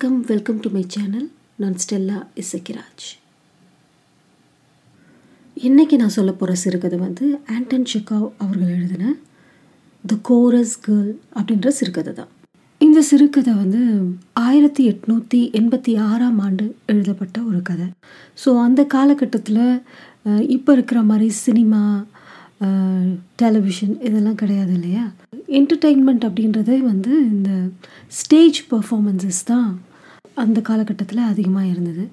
வணக்கம் welcome to my channel நான் Stella Isakkiraj. இன்றைக்கி நான் சொல்ல போகிற சிறுகதை வந்து ஆண்டன் செக்காவ் அவர்கள் எழுதின த கோரஸ் கேர்ள் அப்படின்ற சிறுகதை தான். இந்த சிறுகதை வந்து ஆயிரத்தி எட்நூற்றி எண்பத்தி ஆறாம் ஆண்டு எழுதப்பட்ட ஒரு கதை. ஸோ அந்த காலகட்டத்தில் இப்போ இருக்கிற மாதிரி சினிமா டெலிவிஷன் இதெல்லாம் கிடையாது இல்லையா? என்டர்டெயின்மெண்ட் அப்படின்றதே வந்து இந்த ஸ்டேஜ் பர்ஃபாமன்ஸஸ் தான் அந்த காலகட்டத்தில் அதிகமாக இருந்தது.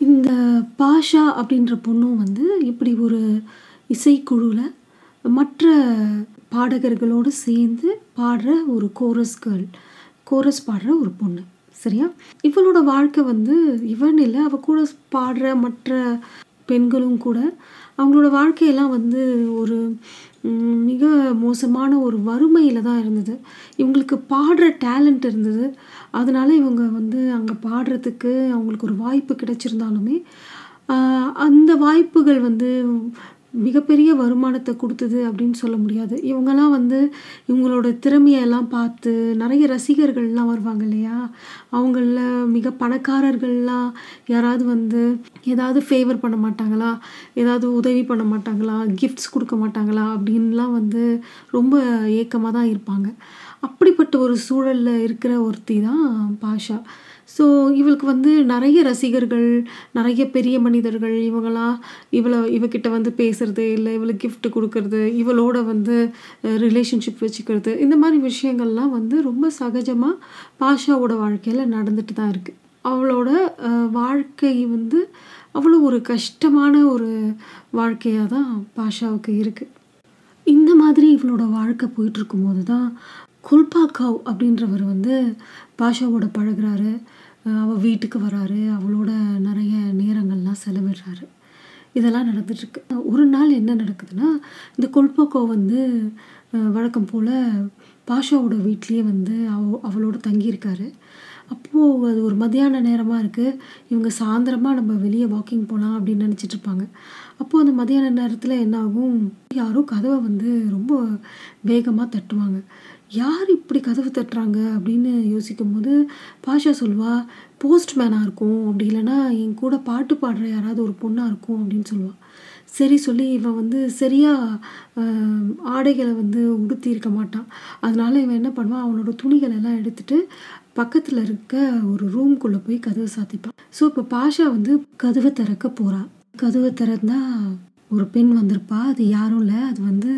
இந்த பாஷா அப்படின்ற பொண்ணும் வந்து இப்படி ஒரு இசைக்குழுவில் மற்ற பாடகர்களோடு சேர்ந்து பாடுற ஒரு கோரஸ் கேர்ள் கோரஸ் பாடுற ஒரு பொண்ணு சரியா? இவளோட வாழ்க்கை வந்து இவன் இல்லை அவள் கூட பாடுற மற்ற பெண்களும் கூட அவங்களோட வாழ்க்கையெல்லாம் வந்து ஒரு மிக மோசமான ஒரு வறுமையில் தான் இருந்தது. இவங்களுக்கு பாடுற டேலண்ட் இருந்தது. அதனால இவங்க வந்து அங்கே பாடுறதுக்கு அவங்களுக்கு ஒரு வாய்ப்பு கிடைச்சிருந்தாலுமே அந்த வாய்ப்புகள் வந்து மிகப்பெரிய வருமானத்தை கொடுத்தது அப்படின்னு சொல்ல முடியாது. இவங்கெல்லாம் வந்து இவங்களோட திறமையெல்லாம் பார்த்து நிறைய ரசிகர்கள்லாம் வருவாங்க இல்லையா? அவங்களில் மிக பணக்காரர்கள்லாம் யாராவது வந்து ஏதாவது ஃபேவர் பண்ண மாட்டாங்களா? ஏதாவது உதவி பண்ண மாட்டாங்களா? கிஃப்ட்ஸ் கொடுக்க மாட்டாங்களா? அப்படின்லாம் வந்து ரொம்ப ஏக்கமாக தான் இருப்பாங்க. அப்படிப்பட்ட ஒரு சூழலில் இருக்கிற ஒருத்தி தான் பாஷா. ஸோ இவளுக்கு வந்து நிறைய ரசிகர்கள் நிறைய பெரிய மனிதர்கள் இவங்களாம் இவளை இவகிட்ட வந்து பேசுறது இல்லை இவளுக்கு கிஃப்ட் கொடுக்கறது இவளோட வந்து ரிலேஷன்ஷிப் வச்சுக்கிறது இந்த மாதிரி விஷயங்கள்லாம் வந்து ரொம்ப சகஜமாக பாஷாவோட வாழ்க்கையில் நடந்துட்டு தான் இருக்குது அவளோட வாழ்க்கை வந்து அவ்வளோ ஒரு கஷ்டமான ஒரு வாழ்க்கையாக தான் பாஷாவுக்கு இருக்குது இந்த மாதிரி இவளோட வாழ்க்கை போயிட்டுருக்கும்போது தான் குல்பாக்காவ் அப்படின்றவர் வந்து பாஷாவோட பழகிறாரு. அவள் வீட்டுக்கு வராரு அவளோட நிறைய நேரங்கள்லாம் செலவிடுறாரு. இதெல்லாம் நடந்துட்டுருக்கு. ஒரு நாள் என்ன நடக்குதுன்னா இந்த கொல்போக்கோ வந்து வழக்கம் போல் பாஷாவோட வீட்லேயே வந்து அவ அவளோட தங்கியிருக்காரு. அப்போது அது ஒரு மத்தியான நேரமாக இருக்குது இவங்க சாயந்தரமாக நம்ம வெளியே வாக்கிங் போகலாம் அப்படின்னு நினச்சிட்டு இருப்பாங்க அப்போது அந்த மதியான நேரத்தில் என்ன ஆகும்? கதவை வந்து ரொம்ப வேகமாக தட்டுவாங்க. யார் இப்படி கதவு தட்டுறாங்க அப்படின்னு யோசிக்கும் போது பாஷா சொல்வா போஸ்ட்மேனாக இருக்கும். அப்படி இல்லைன்னா என் கூட பாட்டு பாடுற யாராவது ஒரு பொண்ணாக இருக்கும். அப்படின்னு சொல்லுவாள் சரி சொல்லி இவன் வந்து சரியாக ஆடைகளை வந்து உடுத்தி இருக்க மாட்டான். அதனால இவன் என்ன பண்ணுவான்? அவனோட துணிகளெல்லாம் எல்லாம் பக்கத்தில் இருக்க ஒரு ரூம்குள்ளே போய் கதவை சாத்திப்பான். ஸோ இப்போ பாஷா வந்து கதவை திறக்க போகிறாள் கதவை திறந்தா ஒரு பெண் வந்திருப்பா. அது யாரும் இல்லை. அது வந்து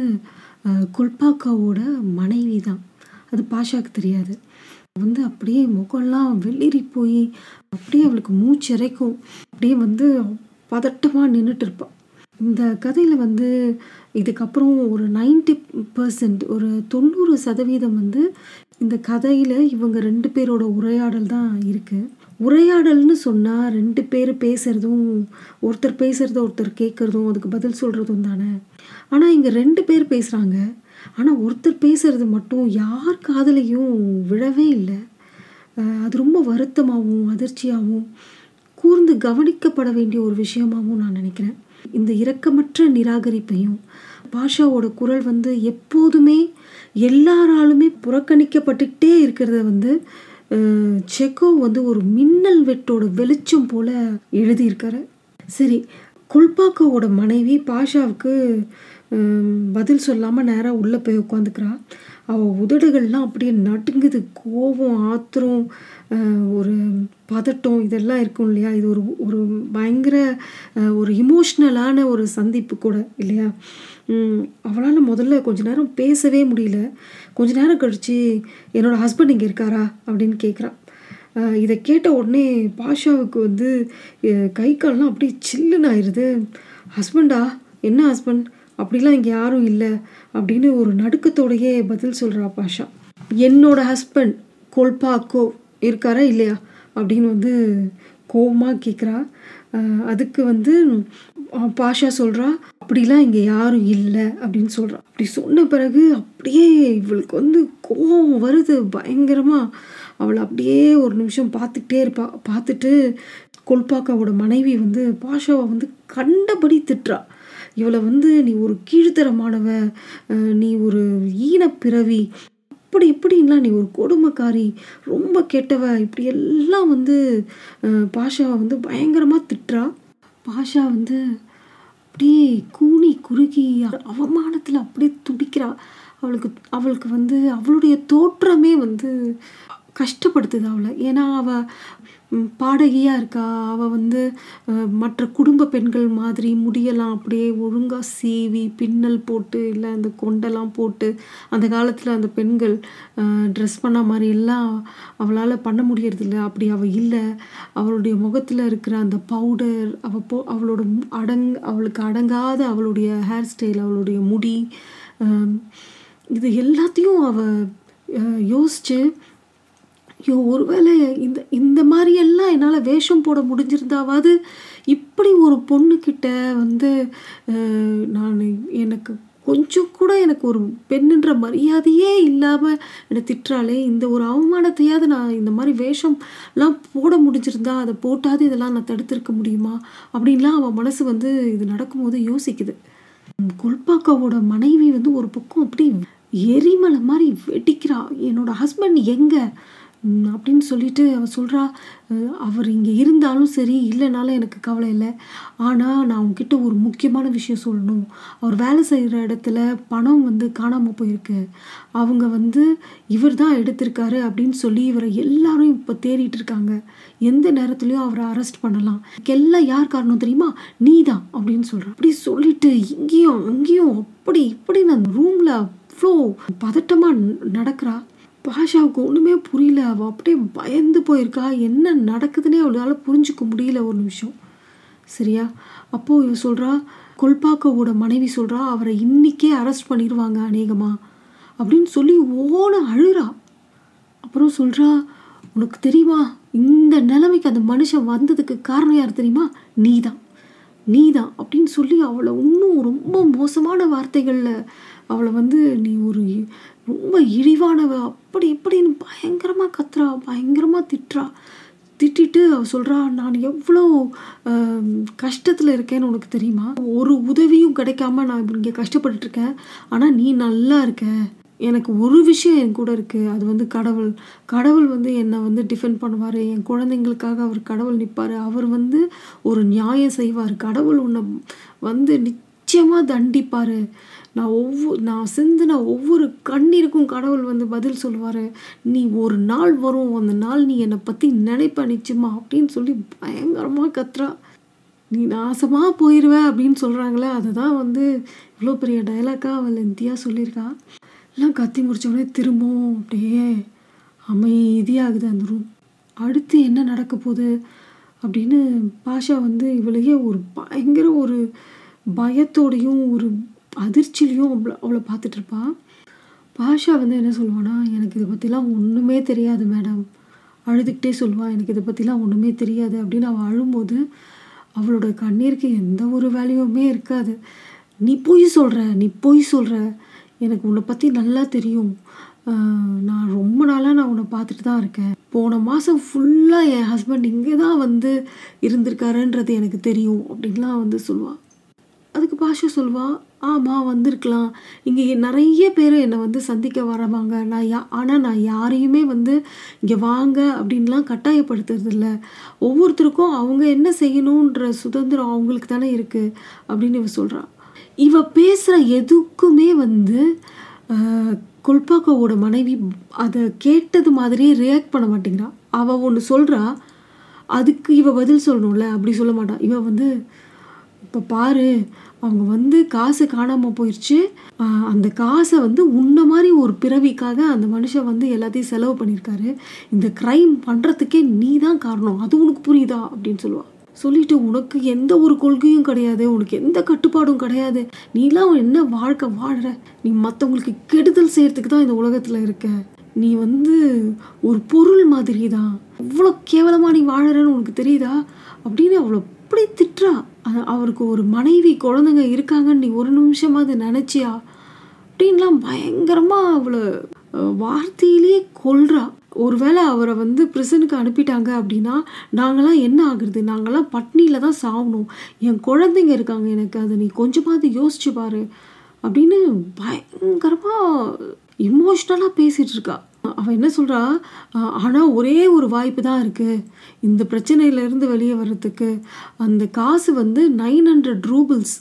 கொல்பாக்காவோட மனைவி தான் அது பாஷாவுக்கு தெரியாது. வந்து அப்படியே முகம்லாம் வெளிரி போய் அப்படியே அவளுக்கு மூச்சிறைக்கும் அப்படியே வந்து பதட்டமாக நின்றுட்டு இருப்பாள் இந்த கதையில் வந்து இதுக்கப்புறம் ஒரு நைன்டி பர்சன்ட் ஒரு தொண்ணூறு சதவீதம் வந்து இந்த கதையில் இவங்க ரெண்டு பேரோட உரையாடல் தான் இருக்குது உரையாடல்னு சொன்னால் ரெண்டு பேர் பேசுகிறதும் ஒருத்தர் பேசுகிறத ஒருத்தர் கேட்குறதும் அதுக்கு பதில் சொல்கிறதும் தானே. ஆனால் இங்கே ரெண்டு பேர் பேசுகிறாங்க ஆனால் ஒருத்தர் பேசுகிறது மட்டும் யார் காதலையும் விழவே இல்லை. அது ரொம்ப வருத்தமாகவும் அதிர்ச்சியாகவும் கூர்ந்து கவனிக்கப்பட வேண்டிய ஒரு விஷயமாகவும் நான் நினைக்கிறேன். இந்த இரக்கமற்ற நிராகரிப்பையும் பாஷாவோட குரல் வந்து எப்போதுமே எல்லாராலுமே புறக்கணிக்கப்பட்டுக்கிட்டே இருக்கிறத வந்து செக்கோ வந்து ஒரு மின்னல் வெட்டோட வெளிச்சம் போல எழுதியிருக்காரு. சரி குல்பாக்கோவோட மனைவி பாஷாவுக்கு பதில் சொல்லாமல் நேராக உள்ளே போய் உட்காந்துக்கிறா அவள் உதடுகள்லாம் அப்படியே நடுங்குது. கோபம் ஆத்திரம் ஒரு பதட்டம் இதெல்லாம் இருக்கும் இல்லையா? இது ஒரு ஒரு பயங்கர ஒரு இமோஷ்னலான ஒரு சந்திப்பு கூட இல்லையா? அவளால் முதல்ல கொஞ்ச நேரம் பேசவே முடியல. கொஞ்ச நேரம் கழித்து என்னோடய ஹஸ்பண்ட் இங்கே இருக்காரா? அப்படின்னு கேட்குறான் இதை கேட்ட உடனே பாஷாவுக்கு வந்து கை கால்லாம் அப்படியே சில்லுன்னு ஆயிடுது ஹஸ்பண்டா என்ன ஹஸ்பண்ட்? அப்படிலாம் இங்கே யாரும் இல்லை அப்படின்னு ஒரு நடுக்கத்தோடையே பதில் சொல்கிறா பாஷா. என்னோட ஹஸ்பண்ட் கொல்பாக்கோ இருக்காரா இல்லையா? அப்படின்னு வந்து கோபமாக கேட்குறா அதுக்கு வந்து பாஷா சொல்கிறா அப்படிலாம் இங்கே யாரும் இல்லை அப்படின்னு சொல்கிறா அப்படி சொன்ன பிறகு அப்படியே இவளுக்கு வந்து கோபம் வருது பயங்கரமாக அவளை அப்படியே ஒரு நிமிஷம் பார்த்துக்கிட்டே இருப்பா. பார்த்துட்டு கொல்பாக்காவோட மனைவி வந்து பாஷாவை வந்து கண்டபடி திட்டுறா. இவளை வந்து நீ ஒரு கீழ்த்தரமானவ நீ ஒரு ஈனப்பிறவி அப்படி இப்படின்லாம் நீ ஒரு கொடுமைக்காரி ரொம்ப கெட்டவ இப்படி எல்லாம் வந்து பாஷாவை வந்து பயங்கரமாக திட்டுறா. பாஷா வந்து அப்படியே கூனி குறுகி அவமானத்தில் அப்படியே துடிக்கிறா. அவளுக்கு அவளுக்கு வந்து அவளுடைய தோற்றமே வந்து கஷ்டப்படுத்துது அவளை. ஏன்னா அவள் பாடகியாக இருக்கா. அவள் வந்து மற்ற குடும்ப பெண்கள் மாதிரி முடியெல்லாம் அப்படியே ஒழுங்காக சீவி பின்னல் போட்டு இல்லை அந்த கொண்டெல்லாம் போட்டு அந்த காலத்தில் அந்த பெண்கள் ட்ரெஸ் பண்ண மாதிரி எல்லாம் அவளால் பண்ண முடியறதில்ல. அப்படி அவள் இல்லை. அவளுடைய முகத்தில் இருக்கிற அந்த பவுடர் அவள் போ அவளோட மு- அடங் அவளுக்கு அடங்காத அவளுடைய ஹேர் ஸ்டைல் அவளுடைய முடி இது எல்லாத்தையும் அவள் யோசித்து ஐயோ ஒருவேளை இந்த இந்த மாதிரியெல்லாம் என்னால் வேஷம் போட முடிஞ்சிருந்தாவது? இப்படி ஒரு பொண்ணுக்கிட்ட வந்து நான் எனக்கு கொஞ்சம் கூட எனக்கு ஒரு பெண்ணுன்ற மரியாதையே இல்லாமல் என்னை திட்டுறாளே இந்த ஒரு அவமானத்தையாவது நான் இந்த மாதிரி வேஷம்லாம் போட முடிஞ்சிருந்தா அதை போட்டாது இதெல்லாம் நான் தடுத்திருக்க முடியுமா? அப்படின்லாம் அவன் மனசு வந்து இது நடக்கும்போது யோசிக்குது. கொல்பாக்காவோட மனைவி வந்து ஒரு பக்கம் அப்படி எரிமலை மாதிரி வெடிக்கிறா. என்னோட ஹஸ்பண்ட் எங்கே? அப்படின்னு சொல்லிட்டு அவ சொல்கிறா அவர் இங்கே இருந்தாலும் சரி இல்லைனாலும் எனக்கு கவலை இல்லை. ஆனால் நான் உங்ககிட்ட ஒரு முக்கியமான விஷயம் சொல்லணும். அவர் வேலை செய்கிற இடத்துல பணம் வந்து காணாமல் போயிருக்கு. அவங்க வந்து இவர் தான் எடுத்திருக்காரு அப்படின்னு சொல்லி இவரை எல்லாரும் இப்போ தேடிட்டு இருக்காங்க. எந்த நேரத்துலையும் அவரை அரெஸ்ட் பண்ணலாம். எல்லாம் யார் காரணம் தெரியுமா? நீ தான் அப்படின்னு சொல்கிறான் அப்படி சொல்லிட்டு இங்கேயும் அங்கேயும் அப்படி இப்படி நான் ரூமில் அவ்வளோ பதட்டமாக நடக்கிறா. பாஷாவுக்கு ஒன்றுமே புரியல. அவள் அப்படியே பயந்து போயிருக்கா. என்ன நடக்குதுன்னே அவளால் புரிஞ்சுக்க முடியல ஒரு நிமிஷம். சரியா? அப்போது இவன் சொல்கிறா கொல்பாக்காவோட மனைவி சொல்கிறா அவரை இன்னிக்கே அரெஸ்ட் பண்ணிடுவாங்க அநேகமாக அப்படின்னு சொல்லி ஓன அழுறா. அப்புறம் சொல்கிறா உனக்கு தெரியுமா? இந்த நிலைமைக்கு அந்த மனுஷன் வந்ததுக்கு காரணம் யார் தெரியுமா? நீ தான் நீ தான் அப்படின்னு சொல்லி அவளை இன்னும் ரொம்ப மோசமான வார்த்தைகளில் அவளை வந்து நீ ஒரு ரொம்ப இழிவானவ அப்படி இப்படின்னு பயங்கரமாக கத்துறா பயங்கரமாக திட்டுறா. திட்டிட்டு அவ சொல்கிறா நான் எவ்வளோ கஷ்டத்தில் இருக்கேன்னு உனக்கு தெரியுமா? ஒரு உதவியும் கிடைக்காம நான் இங்கே கஷ்டப்பட்டுருக்கேன் ஆனால் நீ நல்லா இருக்க. எனக்கு ஒரு விஷயம் என் கூட இருக்குது அது வந்து கடவுள். கடவுள் வந்து என்னை வந்து டிஃபெண்ட் பண்ணுவார். என் குழந்தைங்களுக்காக அவர் கடவுள் நிற்பார் அவர் வந்து ஒரு நியாயம் செய்வார். கடவுள் உன்னை வந்து நிச்சயமாக தண்டிப்பார். நான் ஒவ்வொரு நான் சிந்தின ஒவ்வொரு கண்ணீருக்கும் கடவுள் வந்து பதில் சொல்லுவார். நீ ஒரு நாள் வரும். அந்த நாள் நீ என்னை பற்றி நினைப்ப நிச்சயமா அப்படின்னு சொல்லி பயங்கரமாக கத்துறா. நீ நாசமாக போயிடுவ அப்படின்னு சொல்கிறாங்களே அதை தான் வந்து இவ்வளோ பெரிய டைலாக்காக அவள் இந்தியா சொல்லியிருக்கா. எல்லாம் கத்தி முடிச்ச திரும்பவும் அப்படியே அமைதியாகுது அந்த ரூம் அடுத்து என்ன நடக்க போகுது அப்படின்னு பாஷா வந்து இவளையே ஒரு பயங்கர ஒரு பயத்தோடையும் ஒரு அதிர்ச்சியிலையும் அவ்வளோ அவளை பார்த்துட்ருப்பா பாஷா வந்து என்ன சொல்லுவான்னா எனக்கு இதை பற்றிலாம் ஒன்றுமே தெரியாது மேடம். அழுதுகிட்டே சொல்லுவாள் எனக்கு இதை பற்றிலாம் ஒன்றுமே தெரியாது. அப்படின்னு அவள் அழும்போது அவளோட கண்ணீருக்கு எந்த ஒரு வேல்யூவுமே இருக்காது. நீ பொய் சொல்கிற நீ பொய் சொல்கிற எனக்கு உன்னை பற்றி நல்லா தெரியும். நான் ரொம்ப நாளாக நான் உன்னை பார்த்துட்டு தான் இருக்கேன். போன மாதம் ஃபுல்லாக என் ஹஸ்பண்ட் இங்கே தான் வந்து இருந்திருக்காருன்றது எனக்கு தெரியும் அப்படின்லாம் வந்து சொல்லுவாள் அதுக்கு பாஷா சொல்வா ஆமாம் வந்திருக்கலாம். இங்கே நிறைய பேர் என்னை வந்து சந்திக்க வரவாங்க நான் யா ஆனால் நான் யாரையுமே வந்து இங்கே வாங்க அப்படின்லாம் கட்டாயப்படுத்துறதில்ல. ஒவ்வொருத்தருக்கும் அவங்க என்ன செய்யணுன்ற சுதந்திரம் அவங்களுக்கு தானே இருக்குது அப்படின்னு இவ சொல்கிறா இவ பேசுகிற எதுக்குமே வந்து குல்பாக்கோவோட மனைவி அதை கேட்டது மாதிரியே ரியாக்ட் பண்ண மாட்டேங்கிறா. அவள் ஒன்று சொல்கிறா அதுக்கு இவ பதில் சொல்லணும்ல அப்படி சொல்ல மாட்டான் இவன் வந்து இப்போ பாரு அவங்க வந்து காசு காணாமல் போயிடுச்சு அந்த காசை வந்து உன்ன மாதிரி ஒரு பிறவிக்காக அந்த மனுஷன் வந்து எல்லாத்தையும் செலவு பண்ணியிருக்காரு. இந்த க்ரைம் பண்ணுறதுக்கே நீ தான் காரணம். அது உனக்கு புரியுதா? அப்படின்னு சொல்லுவாள் சொல்லிட்டு உனக்கு எந்த ஒரு கொள்கையும் கிடையாது உனக்கு எந்த கட்டுப்பாடும் கிடையாது. நீலாம் என்ன வாழ்க்கை வாழ்கிற நீ மற்றவங்களுக்கு கெடுதல் செய்யறதுக்கு தான் இந்த உலகத்தில் இருக்க. நீ வந்து ஒரு பொருள் மாதிரி தான் இவ்வளோ கேவலமாக நீ வாழறன்னு உனக்கு தெரியுதா? அப்படின்னு அவ்வளோ அப்படி திட்டுறா. அ- அவருக்கு ஒரு மனைவி குழந்தைங்க இருக்காங்கன்னு நீ ஒரு நிமிஷமாவது நினச்சியா? அப்படின்லாம் பயங்கரமாக அவளை வார்த்தையிலேயே கொல்றா. ஒருவேளை அவரை வந்து பிரிசனுக்கு அனுப்பிட்டாங்க அப்படின்னா நாங்களாம் என்ன ஆகுறது? நாங்களாம் பட்னியில் தான் சாகணும். என் குழந்தைங்க இருக்காங்க எனக்கு அதை நீ கொஞ்சமாவது யோசிச்சு பாரு அப்படின்னு பயங்கரமாக எமோஷ்னலாக பேசிகிட்டு இருக்கா. அவள் என்ன சொல்கிறா ஆனால் ஒரே ஒரு வாய்ப்பு தான் இருக்குது இந்த பிரச்சனையிலேருந்து வெளியே வர்றதுக்கு. அந்த காசு வந்து நைன் ஹண்ட்ரட் ரூபிள்ஸ்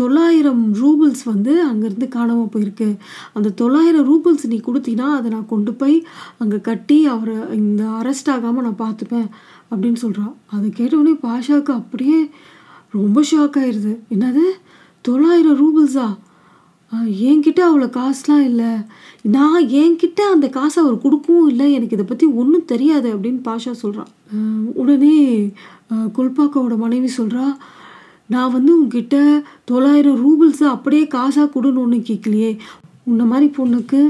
தொள்ளாயிரம் ரூபிள்ஸ் வந்து அங்கேருந்து காணாமல் போயிருக்கு. அந்த தொள்ளாயிரம் ரூபிள்ஸ் நீ கொடுத்தீங்கன்னா அதை நான் கொண்டு போய் அங்கே கட்டி அவரை இந்த அரெஸ்ட் ஆகாமல் நான் பார்த்துப்பேன் அப்படின்னு சொல்கிறா அதை கேட்டவுடனே பாஷாவுக்கு அப்படியே ரொம்ப ஷாக் ஆயிடுது என்னது? தொள்ளாயிரம் ரூபிள்ஸா? என்கிட்ட அவ்வளோ காசுலாம் இல்லை. நான் என்கிட்ட அந்த காசை அவர் கொடுக்கவும் இல்லை. எனக்கு இதை பற்றி ஒன்றும் தெரியாது அப்படின்னு பாஷா சொல்கிறான் உடனே குல்பாக்காவோட மனைவி சொல்கிறா நான் வந்து உங்ககிட்ட தொள்ளாயிரம் ரூபிள்ஸை அப்படியே காசாக கொடுன்னு ஒன்றும் கேட்கலையே. உன்ன மாதிரி பொண்ணுக்கு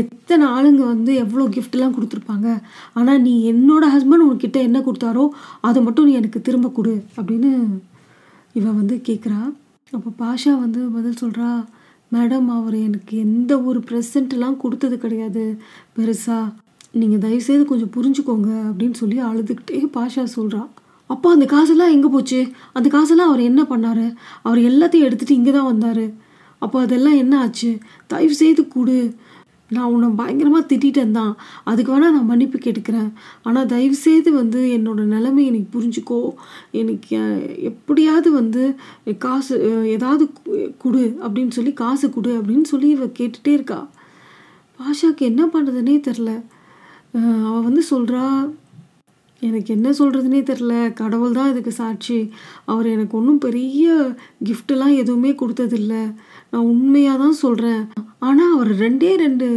எத்தனை ஆளுங்க வந்து எவ்வளோ கிஃப்ட்லாம் கொடுத்துருப்பாங்க? ஆனால் நீ என்னோட ஹஸ்பண்ட் உன்கிட்ட என்ன கொடுத்தாரோ அதை மட்டும் நீ எனக்கு திரும்ப கொடு அப்படின்னு இவன் வந்து கேட்குறா அப்போ பாஷா வந்து பதில் சொல்கிறா மேடம் அவர் எனக்கு எந்த ஒரு ப்ரெசண்ட்லாம் கொடுத்தது கிடையாது. பெருசாக நீங்கள் தயவுசெய்து கொஞ்சம் புரிஞ்சுக்கோங்க அப்படின்னு சொல்லி அழுதுகிட்டே பாஷா சொல்கிறான் அப்போ அந்த காசெல்லாம் எங்கே போச்சு? அந்த காசெல்லாம் அவர் என்ன பண்ணார்? அவர் எல்லாத்தையும் எடுத்துகிட்டு இங்கே தான் வந்தார். அப்போ அதெல்லாம் என்ன ஆச்சு? தயவு செய்து கொடு. நான் உன்னை பயங்கரமாக திட்டிட்டேன் தான் அதுக்கு வேணால் நான் மன்னிப்பு கேட்டுக்கிறேன். ஆனால் தயவு செய்து வந்து என்னோட நிலைமை எனக்கு புரிஞ்சுக்கோ. எனக்கு எப்படியாவது வந்து காசு ஏதாவது கொடு அப்படின்னு சொல்லி காசு கொடு அப்படின்னு சொல்லி இவ கேட்டுகிட்டே இருக்கா. பாஷாக்கு என்ன பண்ணுறதுனே தெரில அவள் வந்து சொல்கிறா எனக்கு என்ன சொல்கிறதுனே தெரில கடவுள் தான் இதுக்கு சாட்சி. அவர் எனக்கு ஒன்றும் பெரிய கிஃப்டெல்லாம் எதுவுமே கொடுத்ததில்ல. நான் உண்மையாக தான் சொல்கிறேன் ஆனால் அவர் ரெண்டே ரெண்டு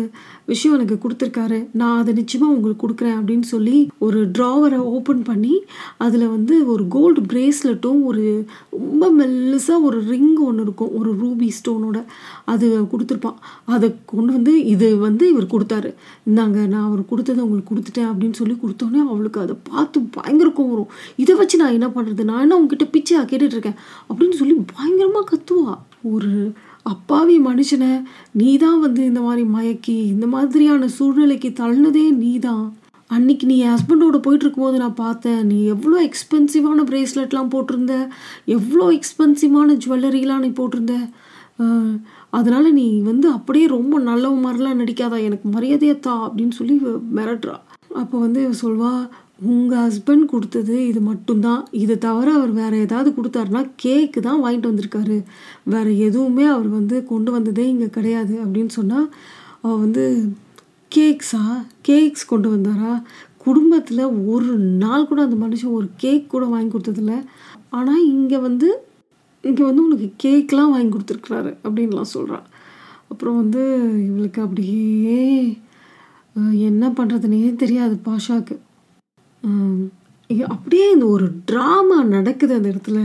விஷயம் எனக்கு கொடுத்துருக்காரு. நான் அதை நிச்சயமாக உங்களுக்கு கொடுக்குறேன் அப்படின்னு சொல்லி ஒரு ட்ராவரை ஓப்பன் பண்ணி அதில் வந்து ஒரு கோல்டு பிரேஸ்லெட்டும் ஒரு ரொம்ப மெல்லுசாக ஒரு ரிங் ஒன்று இருக்கும். ஒரு ரூபி ஸ்டோனோட அது கொடுத்துருப்பான். அதை கொண்டு வந்து இது வந்து இவர் கொடுத்தாரு. இந்தாங்க நான் அவர் கொடுத்ததை உங்களுக்கு கொடுத்துட்டேன் அப்படின்னு சொல்லி கொடுத்தோன்னே அவளுக்கு அதை பார்த்து பயங்கர கோவம் வரும். இதை வச்சு நான் என்ன பண்ணுறது நான் என்ன உங்ககிட்ட பிச்சையாக கேட்டுட்ருக்கேன் அப்படின்னு சொல்லி பயங்கரமாக கத்துவா. ஒரு அப்பாவி மனுஷனை நீ தான் வந்து இந்த மாதிரி மயக்கி இந்த மாதிரியான சூழ்நிலைக்கு தள்ளினதே நீ தான் அன்னைக்கு நீ என் ஹஸ்பண்டோட போயிட்டு இருக்கும்போது நான் பார்த்தேன் நீ எவ்வளோ எக்ஸ்பென்சிவான ப்ரேஸ்லெட்லாம் போட்டிருந்த எவ்வளோ எக்ஸ்பென்சிவான ஜுவல்லரிலாம் நீ போட்டிருந்த. அதனால் நீ வந்து அப்படியே ரொம்ப நல்ல மாதிரிலாம் நடிக்காதா எனக்கு மரியாதையை தா அப்படின்னு சொல்லி மிரட்டுறா. அப்போ வந்து சொல்வா உங்கள் ஹஸ்பண்ட் கொடுத்தது இது மட்டும்தான். இதை தவிர அவர் வேறு ஏதாவது கொடுத்தாருன்னா கேக்கு தான் வாங்கிட்டு வந்திருக்காரு. வேறு எதுவுமே அவர் வந்து கொண்டு வந்ததே இங்கே கிடையாது அப்படின்னு சொன்னால் அவள் வந்து கேக்ஸா கேக்ஸ் கொண்டு வந்தாரா? குடும்பத்தில் ஒரு நாள் கூட அந்த மனுஷன் ஒரு கேக் கூட வாங்கி கொடுத்ததில்ல. ஆனால் இங்கே வந்து இங்கே வந்து உனக்கு கேக்லாம் வாங்கி கொடுத்துருக்குறாரு அப்படின்லாம் சொல்கிறான் அப்புறம் வந்து இவளுக்கு அப்படியே என்ன பண்ணுறதுனே தெரியாது பாஷாவுக்கு அப்படியே இந்த ஒரு ட்ராமா நடக்குது அந்த இடத்துல.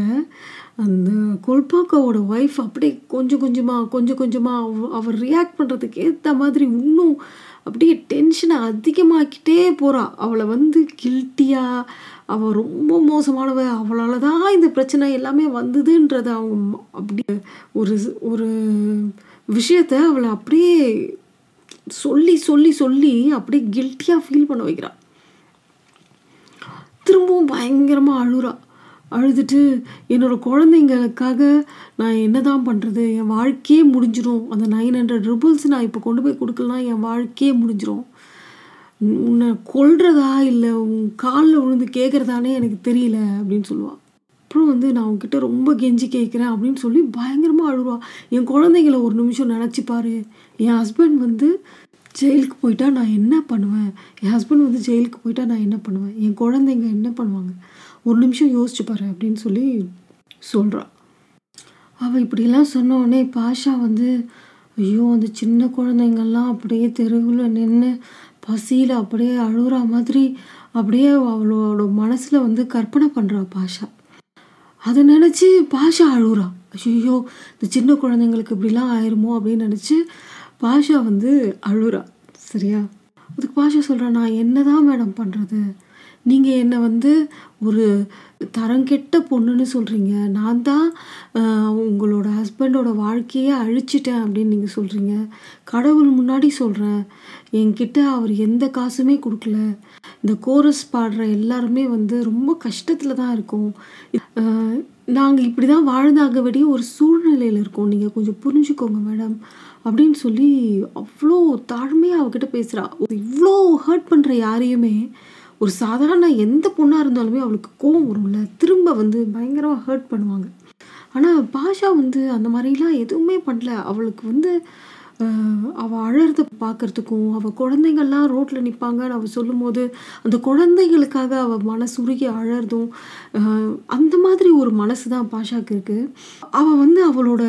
அந்த கொல்பாக்காவோட ஒய்ஃப் அப்படியே கொஞ்சம் கொஞ்சமாக கொஞ்சம் கொஞ்சமாக அவர் ரியாக்ட் பண்ணுறதுக்கு ஏற்ற மாதிரி இன்னும் அப்படியே டென்ஷனை அதிகமாக்கிட்டே போகிறாள் அவளை வந்து கில்ட்டியாக அவள் ரொம்ப மோசமானவ? அவளால் தான் இந்த பிரச்சனை எல்லாமே வந்ததுன்றத அவங்க அப்படி ஒரு ஒரு விஷயத்த அவளை அப்படியே சொல்லி சொல்லி சொல்லி அப்படியே கில்ட்டியாக ஃபீல் பண்ண வைக்கிறாள் திரும்பவும் பயங்கரமாக அழுறா. அழுதுட்டு என்னோட குழந்தைங்களுக்காக நான் என்ன தான் பண்ணுறது என் வாழ்க்கையே முடிஞ்சிடும் அந்த நைன் ஹண்ட்ரட் ருபிள்ஸ் நான் இப்போ கொண்டு போய் கொடுக்கலாம் என் வாழ்க்கையே முடிஞ்சிடும் உன்னை கொல்றதா இல்லை உன் காலில் விழுந்து கேட்குறதானே எனக்கு தெரியல அப்படின்னு சொல்லுவாள் அப்புறம் வந்து நான் உன்கிட்ட ரொம்ப கெஞ்சி கேட்குறேன் அப்படின்னு சொல்லி பயங்கரமாக அழுவா என் குழந்தைங்கள ஒரு நிமிஷம் நினச்சி என் ஹஸ்பண்ட் வந்து ஜெயிலுக்கு போயிட்டா நான் என்ன பண்ணுவேன்? என் ஹஸ்பண்ட் வந்து ஜெயிலுக்கு போயிட்டா நான் என்ன பண்ணுவேன்? என் குழந்தைங்க என்ன பண்ணுவாங்க? ஒரு நிமிஷம் யோசிச்சு பாரு அப்படின்னு சொல்லி சொல்கிறான் அவள் இப்படிலாம் சொன்ன உடனே பாஷா வந்து ஐயோ அந்த சின்ன குழந்தைங்கள்லாம் அப்படியே தெருவில் நின்று பசியில் அப்படியே அழுகிற மாதிரி அப்படியே அவளோட மனசில் வந்து கற்பனை பண்ணுறா பாஷா. அதை நினச்சி பாஷா அழுகுறா. ஐயோ இந்த சின்ன குழந்தைங்களுக்கு இப்படிலாம் ஆயிருமோ? அப்படின்னு நினச்சி பாஷா வந்து அழுறா. சரியா? அதுக்கு பாஷா சொல்கிறா நான் என்ன தான் மேடம் பண்ணுறது நீங்கள் என்னை வந்து ஒரு தரங்கெட்ட பொண்ணுன்னு சொல்கிறீங்க நான் தான் உங்களோட ஹஸ்பண்டோட வாழ்க்கையே அழிச்சிட்டேன் அப்படின்னு நீங்கள் சொல்கிறீங்க கடவுள் முன்னாடி சொல்கிறேன் என்கிட்ட அவர் எந்த காசுமே கொடுக்கல. இந்த கோரஸ் பாடுற எல்லாருமே வந்து ரொம்ப கஷ்டத்தில் தான் இருக்கும். நாங்கள் இப்படி தான் வாழ்ந்தாக வேண்டிய ஒரு சூழ்நிலையில் இருக்கோம். நீங்கள் கொஞ்சம் புரிஞ்சுக்கோங்க மேடம். அப்படின்னு சொல்லி அவ்வளோ தாழ்மையாக அவகிட்ட பேசுகிறா இவ்வளோ ஹர்ட் பண்ணுற யாரையுமே ஒரு சாதாரண எந்த பொண்ணாக இருந்தாலுமே அவளுக்கு கோவம் வரும்ல. திரும்ப வந்து பயங்கரமாக ஹர்ட் பண்ணுவாங்க. ஆனால் பாஷா வந்து அந்த மாதிரிலாம் எதுவுமே பண்ணல. அவளுக்கு வந்து அவள் அழறத பார்க்குறதுக்கும் அவள் குழந்தைங்கள்லாம் ரோட்டில் நிற்பாங்கன்னு அவள் சொல்லும்போது அந்த குழந்தைகளுக்காக அவள் மனசுருகி அழறதும் அந்த மாதிரி ஒரு மனசு தான் பாஷாக்கு இருக்குது அவள் வந்து அவளோட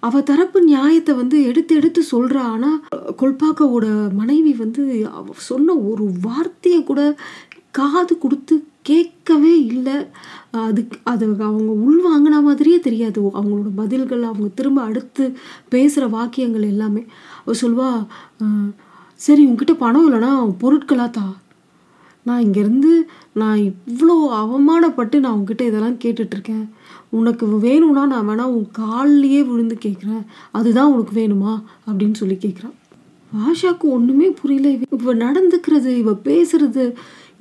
அவள் தரப்பு நியாயத்தை வந்து எடுத்து எடுத்து சொல்கிறா ஆனால் கொல்பாக்காவோட மனைவி வந்து அவ சொன்ன ஒரு வார்த்தையை கூட காது கொடுத்து கேட்கவே இல்லை. அதுக்கு அது அவங்க உள்வாங்கின மாதிரியே தெரியாது. அவங்களோட பதில்கள் அவங்க திரும்ப அடுத்து பேசுகிற வாக்கியங்கள் எல்லாமே. அவ சொல்வா சரி உங்ககிட்ட பணம் இல்லைன்னா பொருட்களா தா. நான் இங்கேருந்து நான் இவ்வளோ அவமானப்பட்டு நான் உங்ககிட்ட இதெல்லாம் கேட்டுட்ருக்கேன். உனக்கு வேணும்னா நான் வேணா உன் கால்லையே விழுந்து கேட்குறேன். அதுதான் உனக்கு வேணுமா? அப்படின்னு சொல்லி கேட்குறான் பாஷாக்கு ஒன்றுமே புரியல. இவ இவ நடந்துக்கிறது இவ பேசுறது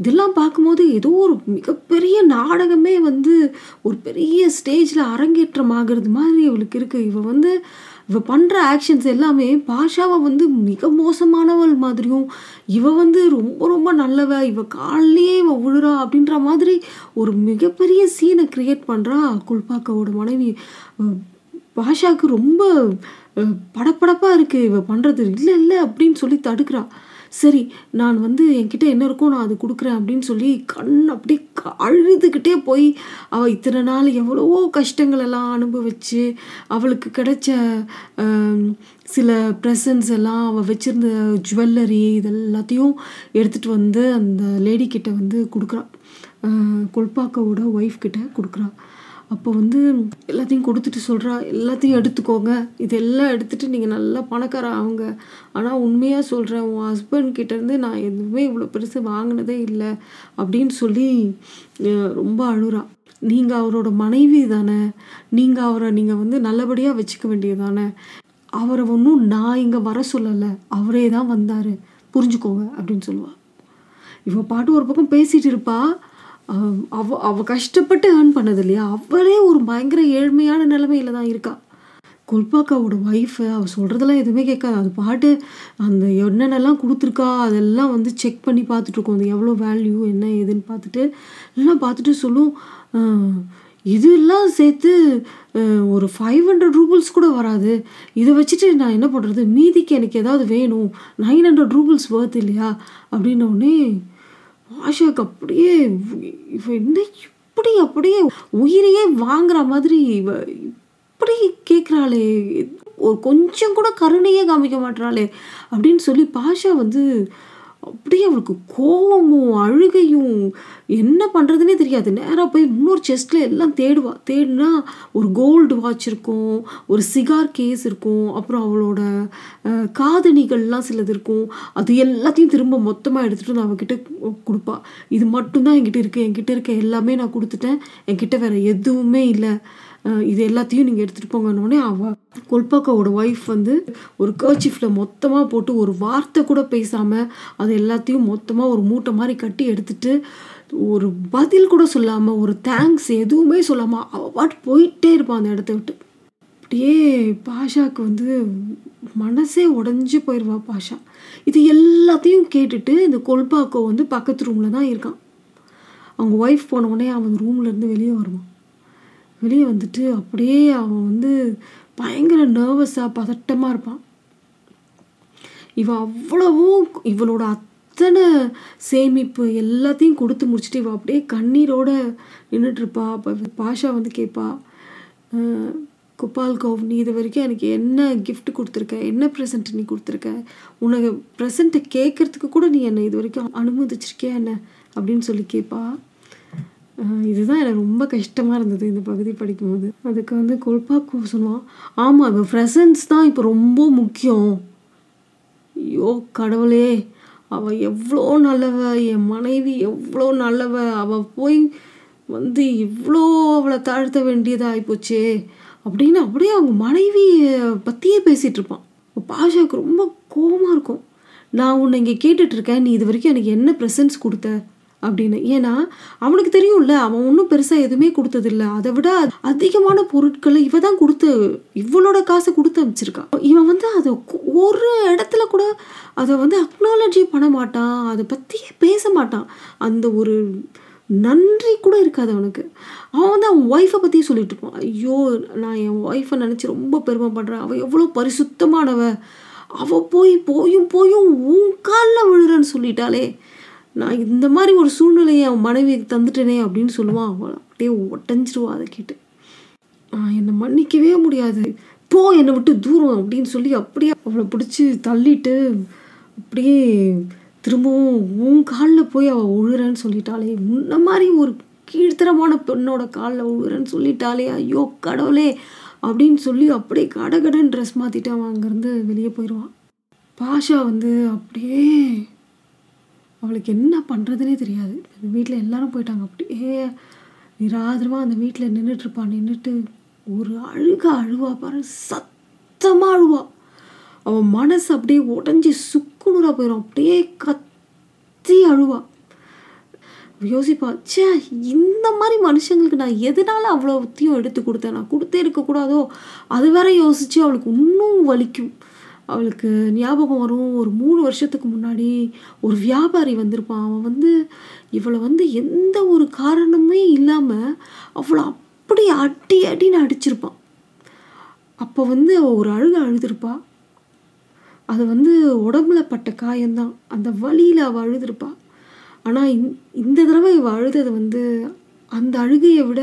இதெல்லாம் பார்க்கும்போது ஏதோ ஒரு மிகப்பெரிய நாடகமே வந்து ஒரு பெரிய ஸ்டேஜில் அரங்கேற்றமாகிறது மாதிரி இவளுக்கு இருக்குது இவள் வந்து இவள் பண்ணுற ஆக்ஷன்ஸ் எல்லாமே பாஷாவை வந்து மிக மோசமானவள் மாதிரியும் இவள் வந்து ரொம்ப ரொம்ப நல்லவ இவள் காலிலேயே இவள் விழுறா அப்படின்ற மாதிரி ஒரு மிகப்பெரிய சீனை கிரியேட் பண்ணுறா குல்பாக்காவோட மனைவி. பாஷாவுக்கு ரொம்ப படப்படப்பாக இருக்குது இவள் பண்ணுறது இல்லை இல்லை அப்படின்னு சொல்லி தடுக்கிறா. சரி நான் வந்து என்கிட்ட என்ன இருக்கோ நான் அது கொடுக்குறேன் அப்படின்னு சொல்லி கண் அப்படியே அழுதுகிட்டே போய் அவள் இத்தனை நாள் எவ்வளவோ கஷ்டங்கள் எல்லாம் அனுபவிச்சு அவளுக்கு கிடைச்ச சில ப்ரெசன்ஸ் எல்லாம் அவள் வச்சுருந்த ஜுவல்லரி இதெல்லாத்தையும் எடுத்துகிட்டு வந்து அந்த லேடி கிட்ட வந்து கொடுக்குறா. அஹ், கொல்பாக்காவோட ஒய்ஃப் கிட்ட கொடுக்குறா. அப்போ வந்து எல்லாத்தையும் கொடுத்துட்டு சொல்கிறா எல்லாத்தையும் எடுத்துக்கோங்க. இதெல்லாம் எடுத்துட்டு நீங்கள் நல்லா பணக்கார ஆகுங்க ஆனால் உண்மையாக சொல்கிறேன் உன் ஹஸ்பண்ட் கிட்டேருந்து நான் எதுவுமே இவ்வளோ பெருசு வாங்கினதே இல்லை அப்படின்னு சொல்லி ரொம்ப அழுறா. நீங்கள் அவரோட மனைவி தானே. நீங்கள் அவரை நீங்கள் வந்து நல்லபடியாக வச்சுக்க வேண்டியது தானே அவரை ஒன்றும் நான் இங்கே வர சொல்லலை. அவரே தான் வந்தார். புரிஞ்சுக்கோங்க அப்படின்னு சொல்லுவாள் இவ பாட்டு ஒரு பக்கம் பேசிகிட்டு இருப்பாள் அவ- அவ கஷ்டப்பட்டு ஏர்ன் பண்ணது இல்லையா அவளே ஒரு பயங்கர ஏழ்மையான நிலைமையில தான் இருக்கா. கொல்பாக்காவோட ஒய்ஃபு அவள் சொல்கிறதெல்லாம் எதுவுமே கேட்காது. அது பாட்டு அந்த என்னென்னலாம் கொடுத்துருக்கா அதெல்லாம் வந்து செக் பண்ணி பார்த்துட்ருக்கோம் அது எவ்வளோ வேல்யூ என்ன ஏதுன்னு பார்த்துட்டு எல்லாம் பார்த்துட்டு சொல்லும். இதெல்லாம் சேர்த்து ஒரு ஃபைவ் ஹண்ட்ரட் ரூபிள்ஸ் கூட வராது. இதை வச்சுட்டு நான் என்ன பண்ணுறது மீதிக்கு எனக்கு ஏதாவது வேணும். நைன் ஹண்ட்ரட் ரூபிள்ஸ் worth இல்லையா? அப்படின்ன ஆஷாக்கு அப்படியே இவ என்ன இப்படி அப்படியே உயிரையே வாங்குற மாதிரி இவ இப்படி கேட்குறாளே ஒரு கொஞ்சம் கூட கருணையே காமிக்க மாட்டாளே அப்படின்னு சொல்லி பாஷா வந்து அப்படியே அவளுக்கு கோபமும் அழுகையும் என்ன பண்ணுறதுனே தெரியாது. நேராக போய் இன்னொரு செஸ்ட்டில் எல்லாம் தேடுவா. தேடினா ஒரு கோல்டு வாட்ச் இருக்கும் ஒரு சிகார் கேஸ் இருக்கும் அப்புறம் அவளோட காதணிகள்லாம் சிலது இருக்கும். அது எல்லாத்தையும் திரும்ப மொத்தமாக எடுத்துகிட்டு நான் அவகிட்ட கொடுப்பா. இது மட்டும்தான் என்கிட்ட இருக்குது என்கிட்ட இருக்க எல்லாமே நான் கொடுத்துட்டேன். என்கிட்ட வேறு எதுவுமே இல்லை. இது எல்லாத்தையும் நீங்கள் எடுத்துகிட்டு போங்கன்னொடனே அவள் கொல்பாக்காவோட ஒய்ஃப் வந்து ஒரு கர்ச்சிஃபில் மொத்தமாக போட்டு ஒரு வார்த்தை கூட பேசாமல் அது எல்லாத்தையும் மொத்தமாக ஒரு மூட்டை மாதிரி கட்டி எடுத்துட்டு ஒரு பதில் கூட சொல்லாமல் ஒரு தேங்க்ஸ் எதுவுமே சொல்லாமல் அவள் பாட்டு போயிட்டே இருப்பான் அந்த இடத்த விட்டு. அப்படியே பாஷாக்கு வந்து மனசே உடஞ்சி போயிடுவா பாஷா. இது எல்லாத்தையும் கேட்டுட்டு இந்த கொல்பாக்கோ வந்து பக்கத்து ரூமில் தான் இருக்கான். அவங்க ஒய்ஃப் போன உடனே அவன் ரூம்லேருந்து வெளியே வருவான். வெளியே வந்துட்டு அப்படியே அவன் வந்து பயங்கர நர்வஸாக பதட்டமாக இருப்பான். இவன் அவ்வளவும் இவளோட அத்தனை சேமிப்பு எல்லாத்தையும் கொடுத்து முடிச்சுட்டு இவள் அப்படியே கண்ணீரோட நின்றுட்டுருப்பா அப்போ பாஷா வந்து கேட்பா "அஹ், குபால் கௌவ் நீ இது வரைக்கும் எனக்கு என்ன கிஃப்ட் கொடுத்துருக்க? என்ன ப்ரெசன்ட் நீ கொடுத்துருக்க? உனக்கு ப்ரெசண்ட்டை கேட்கறதுக்கு கூட நீ என்னை இது வரைக்கும் அனுமதிச்சிருக்கியா என்ன? அப்படின்னு சொல்லி கேட்பா இதுதான் எனக்கு ரொம்ப கஷ்டமாக இருந்தது இந்த பகுதி படிக்கும்போது. அதுக்கு வந்து கொல்பாக்கு சொல்லுவான் ஆமாம் இப்போ ப்ரெசன்ஸ் தான் இப்போ ரொம்ப முக்கியம். ஐயோ கடவுளே அவள் எவ்வளோ நல்லவ என் மனைவி எவ்வளோ நல்லவ அவள் போய் வந்து இவ்வளோ அவளை தாழ்த்த வேண்டியதாக ஆகிப்போச்சே அப்படின்னு அப்படியே அவங்க மனைவியை பற்றியே பேசிகிட்டு இருப்பான். பாஷாவுக்கு ரொம்ப கோவமாக இருக்கும். நான் உன்னை இங்கே கேட்டுட்ருக்கேன் நீ இது வரைக்கும் எனக்கு என்ன ப்ரெசன்ஸ் கொடுத்த? அப்படின்னு. ஏன்னா அவனுக்கு தெரியும்ல அவன் ஒன்றும் பெருசாக எதுவுமே கொடுத்ததில்ல. அதை விட அதிகமான பொருட்களை இவ தான் கொடுத்து இவளோட காசை கொடுத்து அமைச்சிருக்கான் இவன் வந்து அதை ஒரு இடத்துல கூட அதை வந்து அக்னாலஜி பண்ண மாட்டான். அதை பற்றியே பேச மாட்டான். அந்த ஒரு நன்றி கூட இருக்காது அவனுக்கு. அவன் வந்து அவன் ஒய்ஃபை பற்றியே சொல்லிட்டு இருப்பான். ஐயோ நான் என் ஒய்ஃபை நினச்சி ரொம்ப பெருமைப்படுறேன் அவள் எவ்வளோ பரிசுத்தமானவ. அவள் போய் போயும் போயும் உன் காலில் விழுறன்னு சொல்லிட்டாலே நான் இந்த மாதிரி ஒரு சூழ்நிலையை அவன் மனைவிக்கு தந்துட்டேனே அப்படின்னு சொல்லுவான் அவள் அப்படியே ஒட்டஞ்சிருவா அதை கேட்டு. "நான் என்னை மன்னிக்கவே முடியாது. போ என்னை விட்டு தூரம் அப்படின்னு சொல்லி அப்படியே அவளை பிடிச்சி தள்ளிட்டு அப்படியே திரும்பவும் உன் காலில் போய் அவள் உழுறேன்னு சொல்லிட்டாளே முன்ன மாதிரி ஒரு கீழ்த்தரமான பெண்ணோட காலில் உழுறேன்னு சொல்லிட்டாளே ஐயோ கடவுளே அப்படின்னு சொல்லி அப்படியே கடகடன் ட்ரெஸ் மாற்றிட்டு அவன் அங்கேருந்து வெளியே போயிடுவான் பாஷா வந்து அப்படியே அவளுக்கு என்ன பண்ணுறதுனே தெரியாது. வீட்டில் எல்லாரும் போயிட்டாங்க. அப்படியே நிராதரமாக அந்த வீட்டில் நின்றுட்டுருப்பா நின்றுட்டு ஒரு அழுக அழுவா பாரு. சத்தமாக அழுவா. அவன் மனசு அப்படியே உடஞ்சி சுக்குநூறாக போயிடும் அப்படியே கத்தி அழுவா. யோசிப்பா ச்சே இந்த மாதிரி மனுஷங்களுக்கு நான் எதனால அவ்வளோத்தையும் எடுத்து கொடுத்தேன்? நான் கொடுத்தே இருக்கக்கூடாதோ? அது வேற யோசித்து அவளுக்கு இன்னும் வலிக்கும். அவளுக்கு ஞாபகம் வரும். ஒரு மூணு வருஷத்துக்கு முன்னாடி ஒரு வியாபாரி வந்திருப்பான். அவன் வந்து இவளை வந்து எந்த ஒரு காரணமே இல்லாமல் அவளை அப்படி அடி அடின்னு அடிச்சிருப்பான். அப்போ வந்து அவள் ஒரு அழுக அழுதுருப்பா. அது வந்து உடம்புல பட்ட காயம்தான். அந்த வழியில் அவள் அழுதுருப்பா. ஆனால் இந்த தடவை இவள் அழுதது வந்து அந்த அழுகையை விட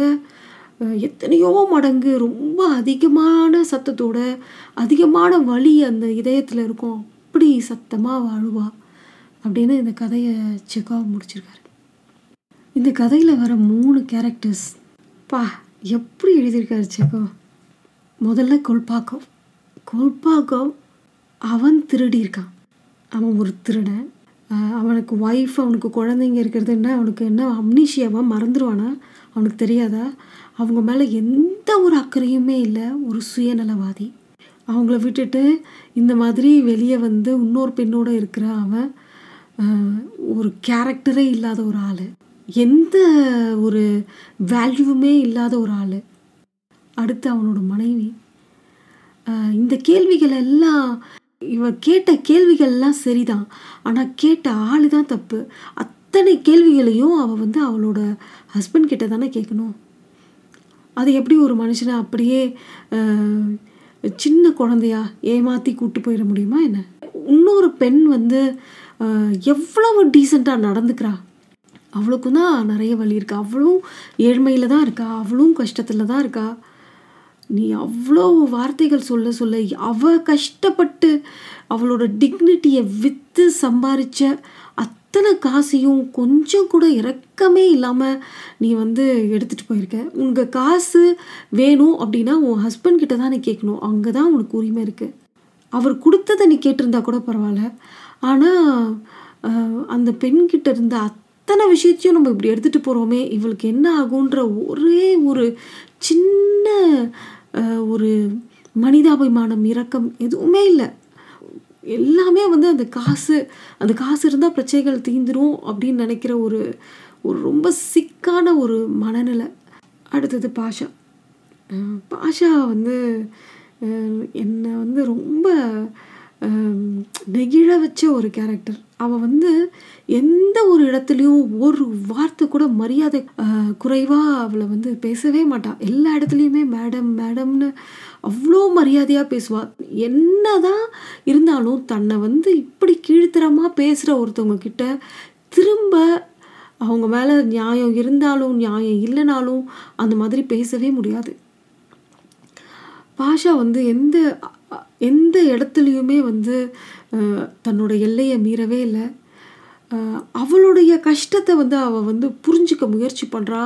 எத்தனையோ மடங்கு ரொம்ப அதிகமான சத்தத்தோட அதிகமான வலி அந்த இதயத்தில் இருக்கும். அப்படி சத்தமாக வாழுவா? அப்படின்னு இந்த கதையை செக்காவ் முடிச்சிருக்காரு. இந்த கதையில் வர மூணு கேரக்டர்ஸ் பா எப்படி எழுதியிருக்காரு செக்கோ முதல்ல கொல்பாக்கம். கொல்பாக்கம் அவன் திருடி இருக்கான். அவன் ஒரு திருடன். அவனுக்கு ஒய்ஃப் அவனுக்கு குழந்தைங்க இருக்கிறதுன்னா அவனுக்கு என்ன? அம்னீஷியாவா மறந்துடுவானா அவனுக்கு தெரியாதா? அவங்க மேலே எந்த ஒரு அக்கறையுமே இல்லை ஒரு சுயநலவாதி. அவங்கள விட்டுட்டு இந்த மாதிரி வெளியே வந்து இன்னொரு பெண்ணோடு இருக்கிற அவன் ஒரு கேரக்டரே இல்லாத ஒரு ஆள். எந்த ஒரு வேல்யூவுமே இல்லாத ஒரு ஆள். அடுத்து அவனோட மனைவி. இந்த கேள்விகள் எல்லாம் இவன் கேட்ட கேள்விகள்லாம் சரிதான். ஆனால் கேட்ட ஆளு தான் தப்பு. அத்தனை கேள்விகளையும் அவள் வந்து அவளோட ஹஸ்பண்ட் கிட்ட தானே கேட்கணும் அது எப்படி ஒரு மனுஷனை அப்படியே சின்ன குழந்தையா ஏமாற்றி கூப்பிட்டு போயிட முடியுமா என்ன? இன்னொரு பெண் வந்து எவ்வளவு டீசெண்டாக நடந்துக்கிறா? அவளுக்கும் தான் நிறைய வழி இருக்கா? அவளும் ஏழ்மையில் தான் இருக்கா? அவளும் கஷ்டத்தில் தான் இருக்கா? நீ அவ்வளோ வார்த்தைகள் சொல்ல சொல்ல அவ கஷ்டப்பட்டு அவளோட டிக்னிட்டியை விற்று சம்பாரித்த அத்தனை காசையும் கொஞ்சம் கூட இறக்கமே இல்லாமல் நீ வந்து எடுத்துகிட்டு போயிருக்க. உங்கள் காசு வேணும் அப்படின்னா உன் ஹஸ்பண்ட் கிட்ட தான் நீ கேட்கணும் அங்கே தான் உனக்கு உரிமை இருக்குது அவர் கொடுத்ததை நீ கேட்டிருந்தா கூட பரவாயில்ல. ஆனால் அந்த பெண்கிட்ட இருந்த அத்தனை விஷயத்தையும் நம்ம இப்படி எடுத்துகிட்டு போகிறோமே இவளுக்கு என்ன ஆகுன்ற ஒரே ஒரு சின்ன ஒரு மனிதாபிமானம் இரக்கம் எதுவுமே இல்லை. எல்லாமே வந்து அந்த காசு அந்த காசு இருந்தால் பிரச்சனைகள் தீந்துடும் அப்படின்னு நினைக்கிற ஒரு ஒரு ரொம்ப சிக்கான ஒரு மனநிலை. அடுத்தது பாஷா. பாஷா வந்து அஹ் என்னை வந்து ரொம்ப நெகிழ வச்ச ஒரு கேரக்டர் அவள் வந்து எந்த ஒரு இடத்துலையும் ஒரு வார்த்தை கூட மரியாதை குறைவாக அவளை வந்து பேசவே மாட்டாள் எல்லா இடத்துலையுமே மேடம் மேடம்னு அவ்வளோ மரியாதையாக பேசுவாள் என்னதான் இருந்தாலும் தன்னை வந்து இப்படி கீழ்த்தரமாக பேசுகிற ஒருத்தவங்க கிட்ட திரும்ப அவங்க மேலே நியாயம் இருந்தாலும் நியாயம் இல்லைனாலும் அந்த மாதிரி பேசவே முடியாது. பாஷா வந்து எந்த எந்த இடத்துலையுமே வந்து தன்னோட எல்லையை மீறவே இல்லை. அவளுடைய கஷ்டத்தை வந்து அவள் வந்து புரிஞ்சுக்க முயற்சி பண்ணுறா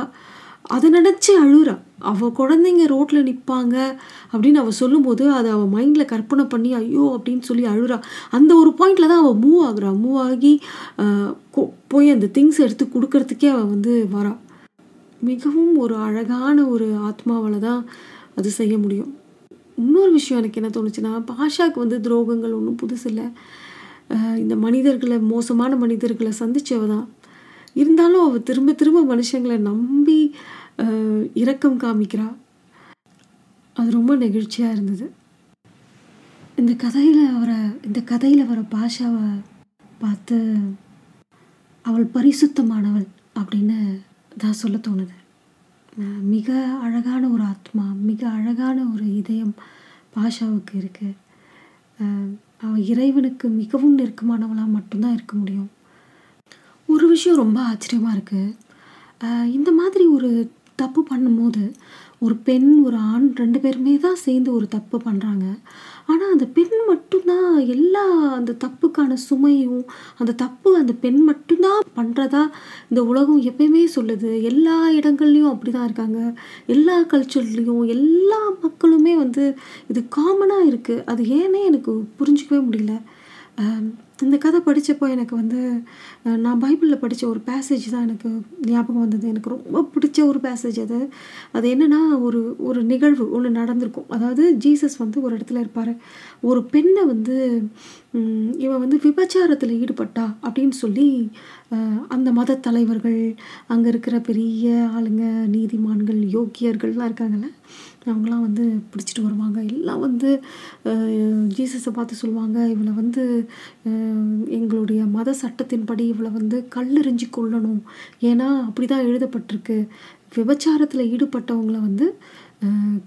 அதை நினச்சி அழுகிறா அவள் குழந்தைங்க ரோட்டில் நிற்பாங்க அப்படின்னு அவள் சொல்லும்போது அதை அவள் மைண்டில் கற்பனை பண்ணி ஐயோ! அப்படின்னு சொல்லி அழுகிறா அந்த ஒரு பாயிண்டில் தான் அவள் மூவ் ஆகுறா. மூவ் ஆகி கொ- போய் அந்த திங்ஸ் எடுத்து கொடுக்கறதுக்கே அவள் வந்து வரா. மிகவும் ஒரு அழகான ஒரு ஆத்மாவால் தான் அது செய்ய முடியும். இன்னொரு விஷயம் எனக்கு என்ன தோணுச்சுன்னா பாஷாக்கு வந்து துரோகங்கள் ஒன்றும் புதுசு இல்லை. இந்த மனிதர்களை மோசமான மனிதர்களை சந்திச்சவ தான். இருந்தாலும் அவள் திரும்ப திரும்ப மனுஷங்களை நம்பி இரக்கம் காமிக்கிறா. அது ரொம்ப நெகிழ்ச்சியாக இருந்தது. இந்த கதையில் வர இந்த கதையில் வர பாஷாவை பார்த்து அவள் பரிசுத்தமானவள் அப்படின்னு தான் சொல்ல தோணுது. மிக அழகான ஒரு ஆத்மா மிக அழகான ஒரு இதயம் பாஷாவுக்கு இருக்குது அவள் இறைவனுக்கு மிகவும் நெருக்கமானவளாக மட்டும்தான் இருக்க முடியும். ஒரு விஷயம் ரொம்ப ஆச்சரியமாக இருக்குது இந்த மாதிரி ஒரு தப்பு பண்ணும்போது ஒரு பெண் ஒரு ஆண் ரெண்டு பேருமே தான் சேர்ந்து ஒரு தப்பு பண்ணுறாங்க ஆனால் அந்த பெண் மட்டும்தான் எல்லா அந்த தப்புக்கான சுமையும் அந்த தப்பு அந்த பெண் மட்டும்தான் பண்ணுறதா இந்த உலகம் எப்பயுமே சொல்லுது. எல்லா இடங்கள்லையும் அப்படி தான் இருக்காங்க. எல்லா கல்ச்சர்லேயும் எல்லா மக்களுமே வந்து இது காமனாக இருக்குது அது ஏன்னே எனக்கு புரிஞ்சிக்கவே முடியல. இந்த கதை படித்தப்போ எனக்கு வந்து நான் பைபிளில் படித்த ஒரு பேசேஜ் தான் எனக்கு ஞாபகம் வந்தது. எனக்கு ரொம்ப பிடிச்ச ஒரு பேசேஜ் அது. அது என்னன்னா ஒரு ஒரு நிகழ்வு ஒன்று நடந்திருக்கும். அதாவது ஜீசஸ் வந்து ஒரு இடத்துல இருப்பார். ஒரு பெண்ணை வந்து இவன் வந்து விபச்சாரத்தில் ஈடுபட்டா அப்படின்னு சொல்லி அந்த மத தலைவர்கள் அங்கே இருக்கிற பெரிய ஆளுங்க நீதிமான்கள் யோக்கியர்கள்லாம் இருக்காங்கல்ல அவங்களாம் வந்து பிடிச்சிட்டு வருவாங்க. எல்லாம் வந்து ஜீசஸை பார்த்து சொல்லுவாங்க. இவளை வந்து எங்களுடைய மத சட்டத்தின்படி இவளை வந்து கல்லெறிஞ்சு கொள்ளணும் ஏன்னா அப்படி தான் எழுதப்பட்டிருக்கு. விபச்சாரத்தில் ஈடுபட்டவங்கள வந்து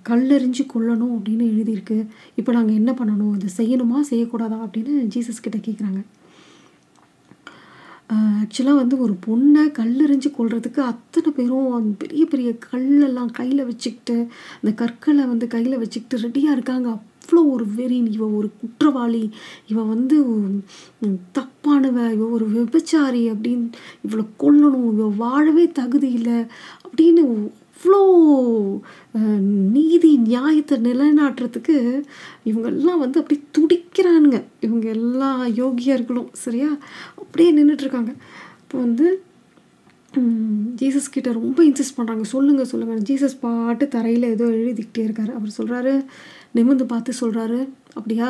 கல்லெறிஞ்சு கொள்ளணும் அப்படின்னு எழுதியிருக்கு. இப்போ நாங்கள் என்ன பண்ணணும்? இதை செய்யணுமா? செய்யக்கூடாதா? அப்படின்னு ஜீசஸ் கிட்ட கேட்குறாங்க ஆக்சுவலாக வந்து ஒரு பொண்ணை கல்லெறிஞ்சு கொள்றதுக்கு அத்தனை பேரும் அந்த பெரிய பெரிய கல்லெல்லாம் கையில் வச்சுக்கிட்டு அந்த கற்களை வந்து கையில் வச்சுக்கிட்டு ரெடியாக இருக்காங்க. அவ்வளோ ஒரு வெறின் இவ ஒரு குற்றவாளி இவ வந்து தப்பானவ இவ ஒரு விபச்சாரி அப்படின்னு இவளை கொல்லணும் இவ வாழவே தகுதி இல்லை அப்படின்னு அவ்வளோ நீதி நியாயத்தை நிலைநாட்டுறதுக்கு இவங்கெல்லாம் வந்து அப்படியே துடிக்கிறானுங்க. இவங்க எல்லா யோகியர்களும் சரியா? அப்படியே நின்றுட்டுருக்காங்க இப்போ வந்து ஜீசஸ் கிட்ட ரொம்ப இன்சிஸ்ட் பண்ணுறாங்க சொல்லுங்கள் சொல்லுங்கள் ஜீசஸ் பாட்டு தரையில் ஏதோ எழுதிக்கிட்டே இருக்காரு. அவர் சொல்கிறாரு நிமிர்ந்து பார்த்து சொல்கிறாரு அப்படியா?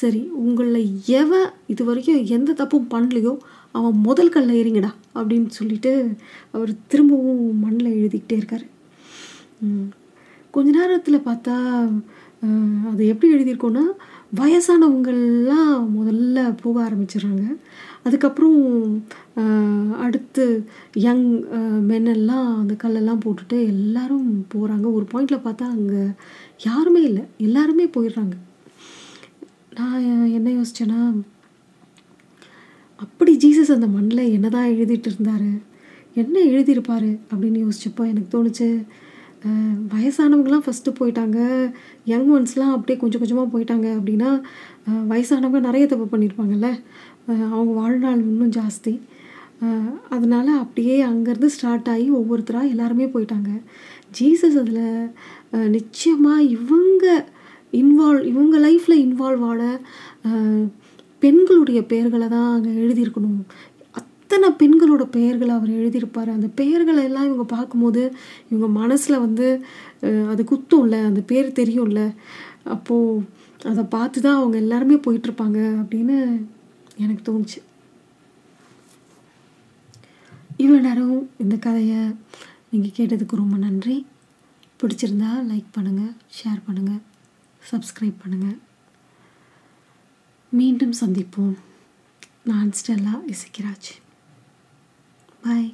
சரி உங்களில் எவன் இது வரைக்கும் எந்த தப்பும் பண்ணலையோ அவன் முதல் கல்ல ஏறிங்கடா அப்படின்னு சொல்லிட்டு அவர் திரும்பவும் மண்ணில் எழுதிக்கிட்டே இருக்கார். கொஞ்ச நேரத்தில் பார்த்தா அதை அது எப்படி எழுதியிருக்கோன்னா வயசானவங்கள்லாம் முதல்ல போக ஆரம்பிச்சிடுறாங்க. அதுக்கப்புறம் அடுத்து யங் மென்னெல்லாம் அந்த கல்லெல்லாம் போட்டுட்டு எல்லாரும் போகிறாங்க ஒரு பாயிண்டில் பார்த்தா அங்கே யாருமே இல்லை. எல்லாருமே போயிடுறாங்க. நான் என்ன யோசித்தேன்னா அப்படி ஜீசஸ் அந்த மண்ணில் என்னதான் எழுதிட்டு இருந்தார் என்ன எழுதியிருப்பார் அப்படின்னு யோசிச்சப்போ எனக்கு தோணுச்சு வயசானவங்களாம் ஃபஸ்ட்டு போயிட்டாங்க. யங் ஒன்ஸ்லாம் அப்படியே கொஞ்சம் கொஞ்சமாக போயிட்டாங்க அப்படின்னா வயசானவங்க நிறைய தப்பு பண்ணியிருப்பாங்கல்ல அவங்க வாழ்நாள் இன்னும் ஜாஸ்தி. அதனால் அப்படியே அங்கேருந்து ஸ்டார்ட் ஆகி ஒவ்வொருத்தராக எல்லாருமே போயிட்டாங்க. ஜீசஸ் அதில் நிச்சயமாக இவங்க இன்வால்வ் இவங்க லைஃப்பில் இன்வால்வ் ஆன பெண்களுடைய பெயர்களை தான் அங்கே எழுதியிருக்கணும். எத்தனை பெண்களோட பெயர்களை அவர் எழுதியிருப்பார்? அந்த பெயர்களை எல்லாம் இவங்க பார்க்கும்போது இவங்க மனசில் வந்து அது குத்தும்ல அந்த பேர் தெரியும்ல. அப்போது அதை பார்த்து தான் அவங்க எல்லாருமே போயிட்டுருப்பாங்க அப்படின்னு எனக்கு தோணுச்சு. இவ்வளோ நேரம் இந்த கதையை நீங்கள் கேட்டதுக்கு ரொம்ப நன்றி. பிடிச்சிருந்தா லைக் பண்ணுங்கள் ஷேர் பண்ணுங்கள் சப்ஸ்கிரைப் பண்ணுங்கள் மீண்டும் சந்திப்போம். நான் ஸ்டெல்லா இசைக்கிராஜ் பாய்